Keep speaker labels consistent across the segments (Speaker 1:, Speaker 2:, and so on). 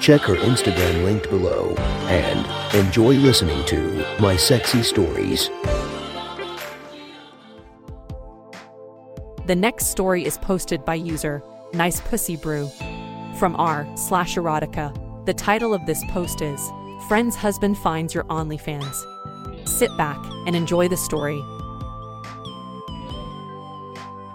Speaker 1: Check her Instagram linked below and enjoy listening to My Sexy Stories.
Speaker 2: The next story is posted by user Nice Pussy Brew from r slash erotica. The title of this post is Friend's Husband Finds Your OnlyFans. Sit back and enjoy the story.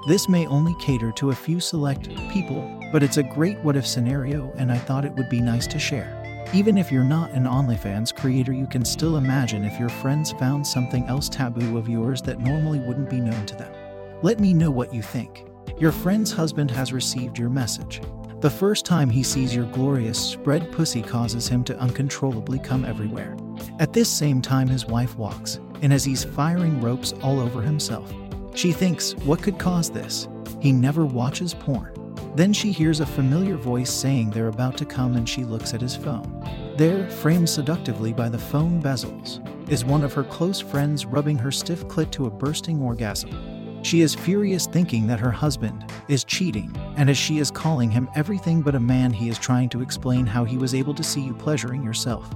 Speaker 3: This may only cater to a few select people, but it's a great what if scenario, and I thought it would be nice to share. Even if you're not an OnlyFans creator, you can still imagine if your friends found something else taboo of yours that normally wouldn't be known to them. Let me know what you think. Your friend's husband has received your message. The first time he sees your glorious spread pussy causes him to uncontrollably come everywhere. At this same time, his wife walks, and as he's firing ropes all over himself, she thinks, What could cause this? He never watches porn. Then she hears a familiar voice saying they're about to come, and she looks at his phone. There, framed seductively by the phone bezels, is one of her close friends rubbing her stiff clit to a bursting orgasm. She is furious, thinking that her husband is cheating, and as she is calling him everything but a man, he is trying to explain how he was able to see you pleasuring yourself.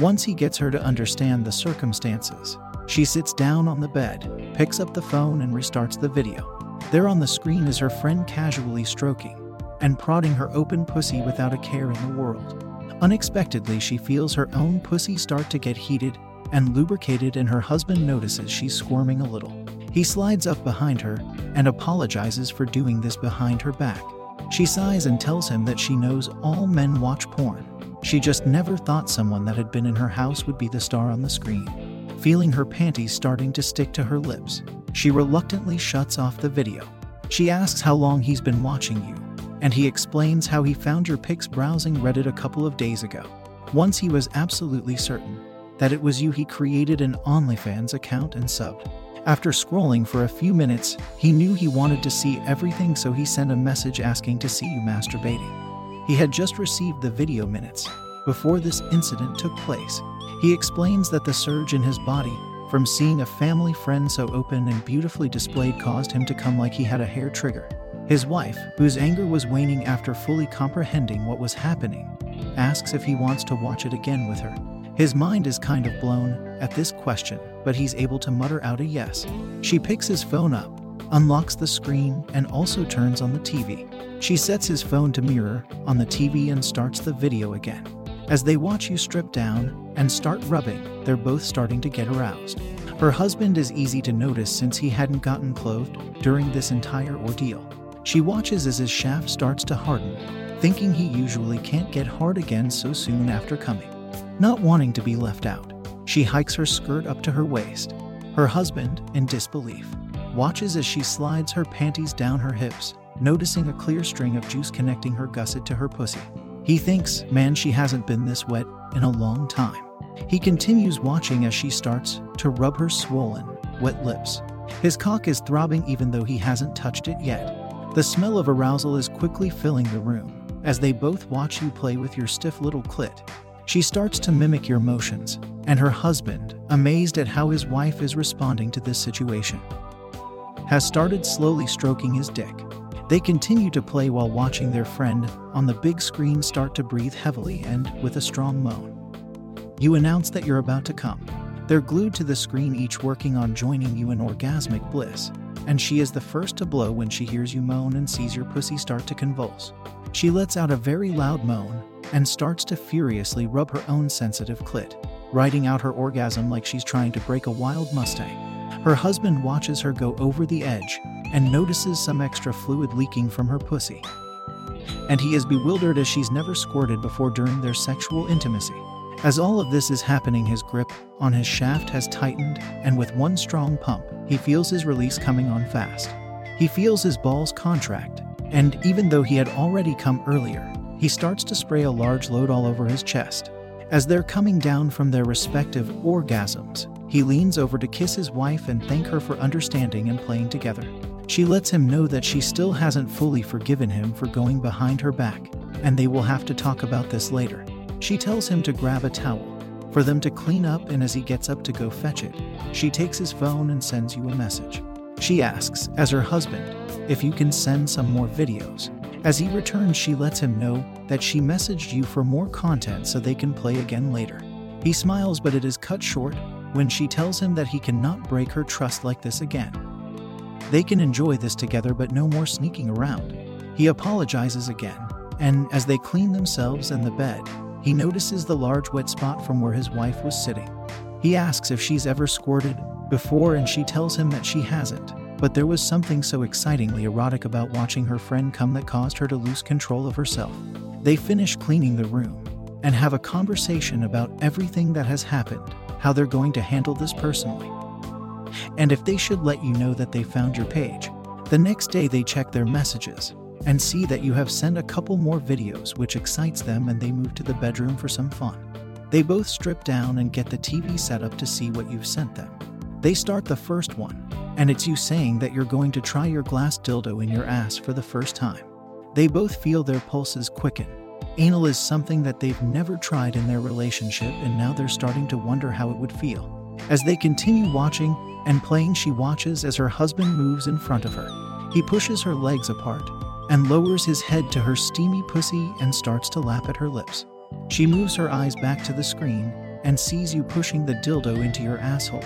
Speaker 3: Once he gets her to understand the circumstances, she sits down on the bed, picks up the phone, and restarts the video. There on the screen is her friend casually stroking and prodding her open pussy without a care in the world. Unexpectedly, she feels her own pussy start to get heated and lubricated, and her husband notices she's squirming a little. He slides up behind her and apologizes for doing this behind her back. She sighs and tells him that she knows all men watch porn. She just never thought someone that had been in her house would be the star on the screen. Feeling her panties starting to stick to her lips, she reluctantly shuts off the video. She asks how long he's been watching you, and he explains how he found your pics browsing Reddit a couple of days ago. Once he was absolutely certain that it was you, he created an OnlyFans account and subbed. After scrolling for a few minutes, he knew he wanted to see everything, so he sent a message asking to see you masturbating. He had just received the video minutes before this incident took place. He explains that the surge in his body from seeing a family friend so open and beautifully displayed caused him to come like he had a hair trigger. His wife, whose anger was waning after fully comprehending what was happening, asks if he wants to watch it again with her. His mind is kind of blown at this question, but he's able to mutter out a yes. She picks his phone up, unlocks the screen, and also turns on the TV. She sets his phone to mirror on the TV and starts the video again. As they watch you strip down and start rubbing, they're both starting to get aroused. Her husband is easy to notice since he hadn't gotten clothed during this entire ordeal. She watches as his shaft starts to harden, thinking he usually can't get hard again so soon after coming. Not wanting to be left out, she hikes her skirt up to her waist. Her husband, in disbelief, watches as she slides her panties down her hips, noticing a clear string of juice connecting her gusset to her pussy. He thinks, man, she hasn't been this wet in a long time. He continues watching as she starts to rub her swollen, wet lips. His cock is throbbing even though he hasn't touched it yet. The smell of arousal is quickly filling the room as they both watch you play with your stiff little clit. She starts to mimic your motions, and her husband, amazed at how his wife is responding to this situation, has started slowly stroking his dick. They continue to play while watching their friend on the big screen start to breathe heavily and with a strong moan. You announce that you're about to come. They're glued to the screen, each working on joining you in orgasmic bliss and she is the first to blow when she hears you moan and sees your pussy start to convulse. She lets out a very loud moan and starts to furiously rub her own sensitive clit, riding out her orgasm like she's trying to break a wild Mustang. Her husband watches her go over the edge and notices some extra fluid leaking from her pussy. And he is bewildered as she's never squirted before during their sexual intimacy. As all of this is happening, his grip on his shaft has tightened, and with one strong pump, he feels his release coming on fast. He feels his balls contract, and even though he had already come earlier, he starts to spray a large load all over his chest. As they're coming down from their respective orgasms, he leans over to kiss his wife and thank her for understanding and playing together. She lets him know that she still hasn't fully forgiven him for going behind her back, and they will have to talk about this later. She tells him to grab a towel for them to clean up, and as he gets up to go fetch it, she takes his phone and sends you a message. She asks, as her husband, if you can send some more videos. As he returns, she lets him know that she messaged you for more content so they can play again later. He smiles, but it is cut short when she tells him that he cannot break her trust like this again. They can enjoy this together, but no more sneaking around. He apologizes again, and as they clean themselves and the bed, he notices the large wet spot from where his wife was sitting. He asks if she's ever squirted before, and she tells him that she hasn't. But there was something so excitingly erotic about watching her friend come that caused her to lose control of herself. They finish cleaning the room and have a conversation about everything that has happened, how they're going to handle this personally, and if they should let you know that they found your page. The next day, they check their messages and see that you have sent a couple more videos, which excites them, and they move to the bedroom for some fun. They both strip down and get the TV set up to see what you've sent them. They start the first one, and it's you saying that you're going to try your glass dildo in your ass for the first time. They both feel their pulses quicken. Anal is something that they've never tried in their relationship, and now they're starting to wonder how it would feel. As they continue watching and playing, she watches as her husband moves in front of her. He pushes her legs apart and lowers his head to her steamy pussy and starts to lap at her lips. She moves her eyes back to the screen and sees you pushing the dildo into your asshole.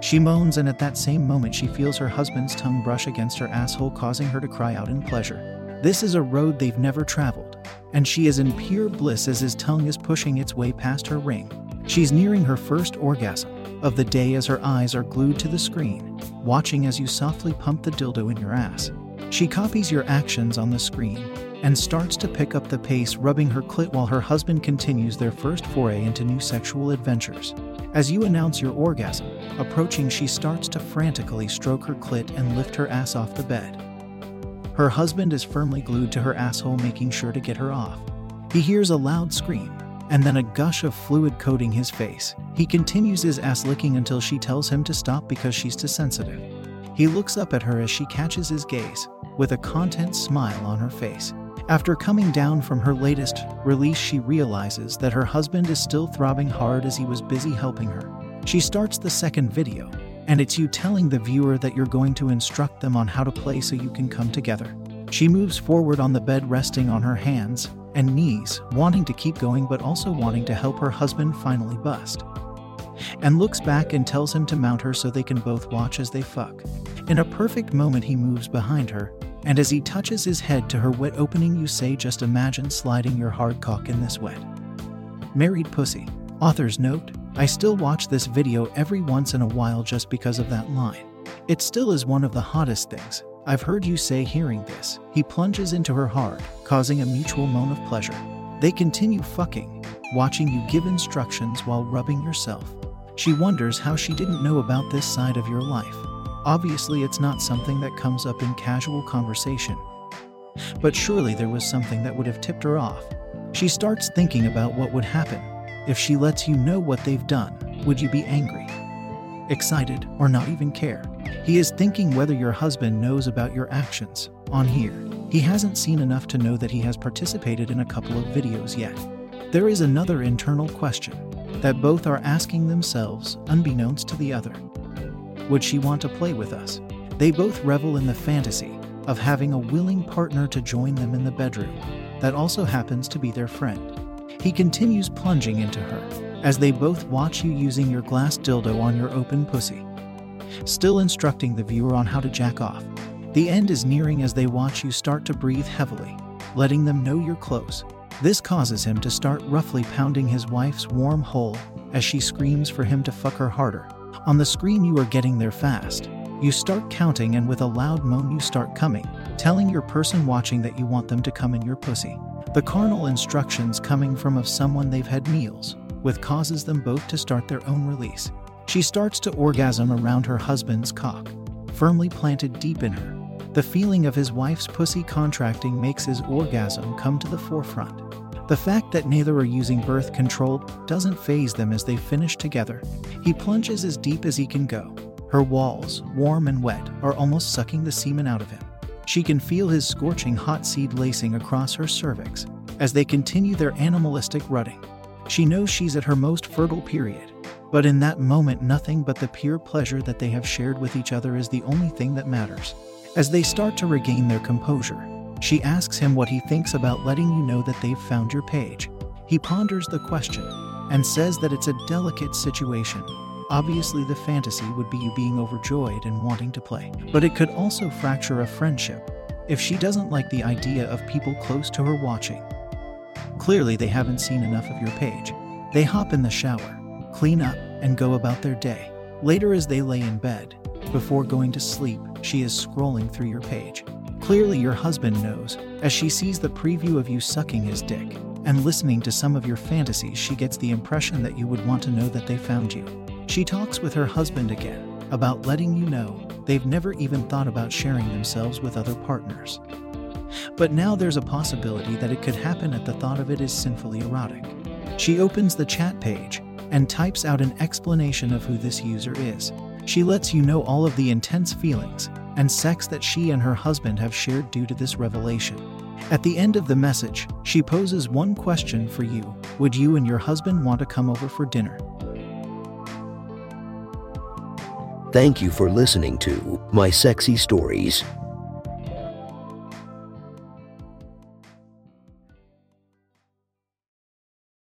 Speaker 3: She moans, and at that same moment, she feels her husband's tongue brush against her asshole, causing her to cry out in pleasure. This is a road they've never traveled, and she is in pure bliss as his tongue is pushing its way past her ring. She's nearing her first orgasm of the day as her eyes are glued to the screen, watching as you softly pump the dildo in your ass. She copies your actions on the screen and starts to pick up the pace, rubbing her clit while her husband continues their first foray into new sexual adventures. As you announce your orgasm, approaching, she starts to frantically stroke her clit and lift her ass off the bed. Her husband is firmly glued to her asshole, making sure to get her off. He hears a loud scream and then a gush of fluid coating his face. He continues his ass licking until she tells him to stop because she's too sensitive. He looks up at her as she catches his gaze with a content smile on her face. After coming down from her latest release, she realizes that her husband is still throbbing hard as he was busy helping her. She starts the second video, and it's you telling the viewer that you're going to instruct them on how to play so you can come together. She moves forward on the bed, resting on her hands and knees, wanting to keep going but also wanting to help her husband finally bust. And looks back and tells him to mount her so they can both watch as they fuck. In a perfect moment, he moves behind her and as he touches his head to her wet opening, you say, Just imagine sliding your hard cock in this wet. Married Pussy. Author's note I still watch this video every once in a while just because of that line. It still is one of the hottest things I've heard you say hearing this. He plunges into her hard, causing a mutual moan of pleasure. They continue fucking, watching you give instructions while rubbing yourself. She wonders how she didn't know about this side of your life. Obviously, it's not something that comes up in casual conversation. But surely there was something that would have tipped her off. She starts thinking about what would happen if she lets you know what they've done. Would you be angry, excited, or not even care? He is thinking whether your husband knows about your actions. On here, he hasn't seen enough to know that he has participated in a couple of videos yet. There is another internal question that both are asking themselves, unbeknownst to the other. Would she want to play with us? They both revel in the fantasy of having a willing partner to join them in the bedroom that also happens to be their friend. He continues plunging into her as they both watch you using your glass dildo on your open pussy, still instructing the viewer on how to jack off. The end is nearing as they watch you start to breathe heavily, letting them know you're close. This causes him to start roughly pounding his wife's warm hole as she screams for him to fuck her harder. On the screen, you are getting there fast. You start counting, and with a loud moan, you start coming, telling your person watching that you want them to come in your pussy. The carnal instructions coming from of someone they've had meals with causes them both to start their own release. She starts to orgasm around her husband's cock, firmly planted deep in her. The feeling of his wife's pussy contracting makes his orgasm come to the forefront. The fact that neither are using birth control doesn't phase them as they finish together. He plunges as deep as he can go. Her walls, warm and wet, are almost sucking the semen out of him. She can feel his scorching hot seed lacing across her cervix as they continue their animalistic rutting. She knows she's at her most fertile period, but in that moment, nothing but the pure pleasure that they have shared with each other is the only thing that matters. As they start to regain their composure, she asks him what he thinks about letting you know that they've found your page. He ponders the question and says that it's a delicate situation. Obviously, the fantasy would be you being overjoyed and wanting to play, but it could also fracture a friendship if she doesn't like the idea of people close to her watching. Clearly, they haven't seen enough of your page. They hop in the shower, clean up, and go about their day. Later, as they lay in bed, before going to sleep, she is scrolling through your page. Clearly, your husband knows, as she sees the preview of you sucking his dick and listening to some of your fantasies, she gets the impression that you would want to know that they found you. She talks with her husband again about letting you know they've never even thought about sharing themselves with other partners. But now there's a possibility that it could happen at the thought of it is sinfully erotic. She opens the chat page and types out an explanation of who this user is. She lets you know all of the intense feelings and sex that she and her husband have shared due to this revelation. At the end of the message, she poses one question for you Would you and your husband want to come over for dinner?
Speaker 1: Thank you for listening to My Sexy Stories.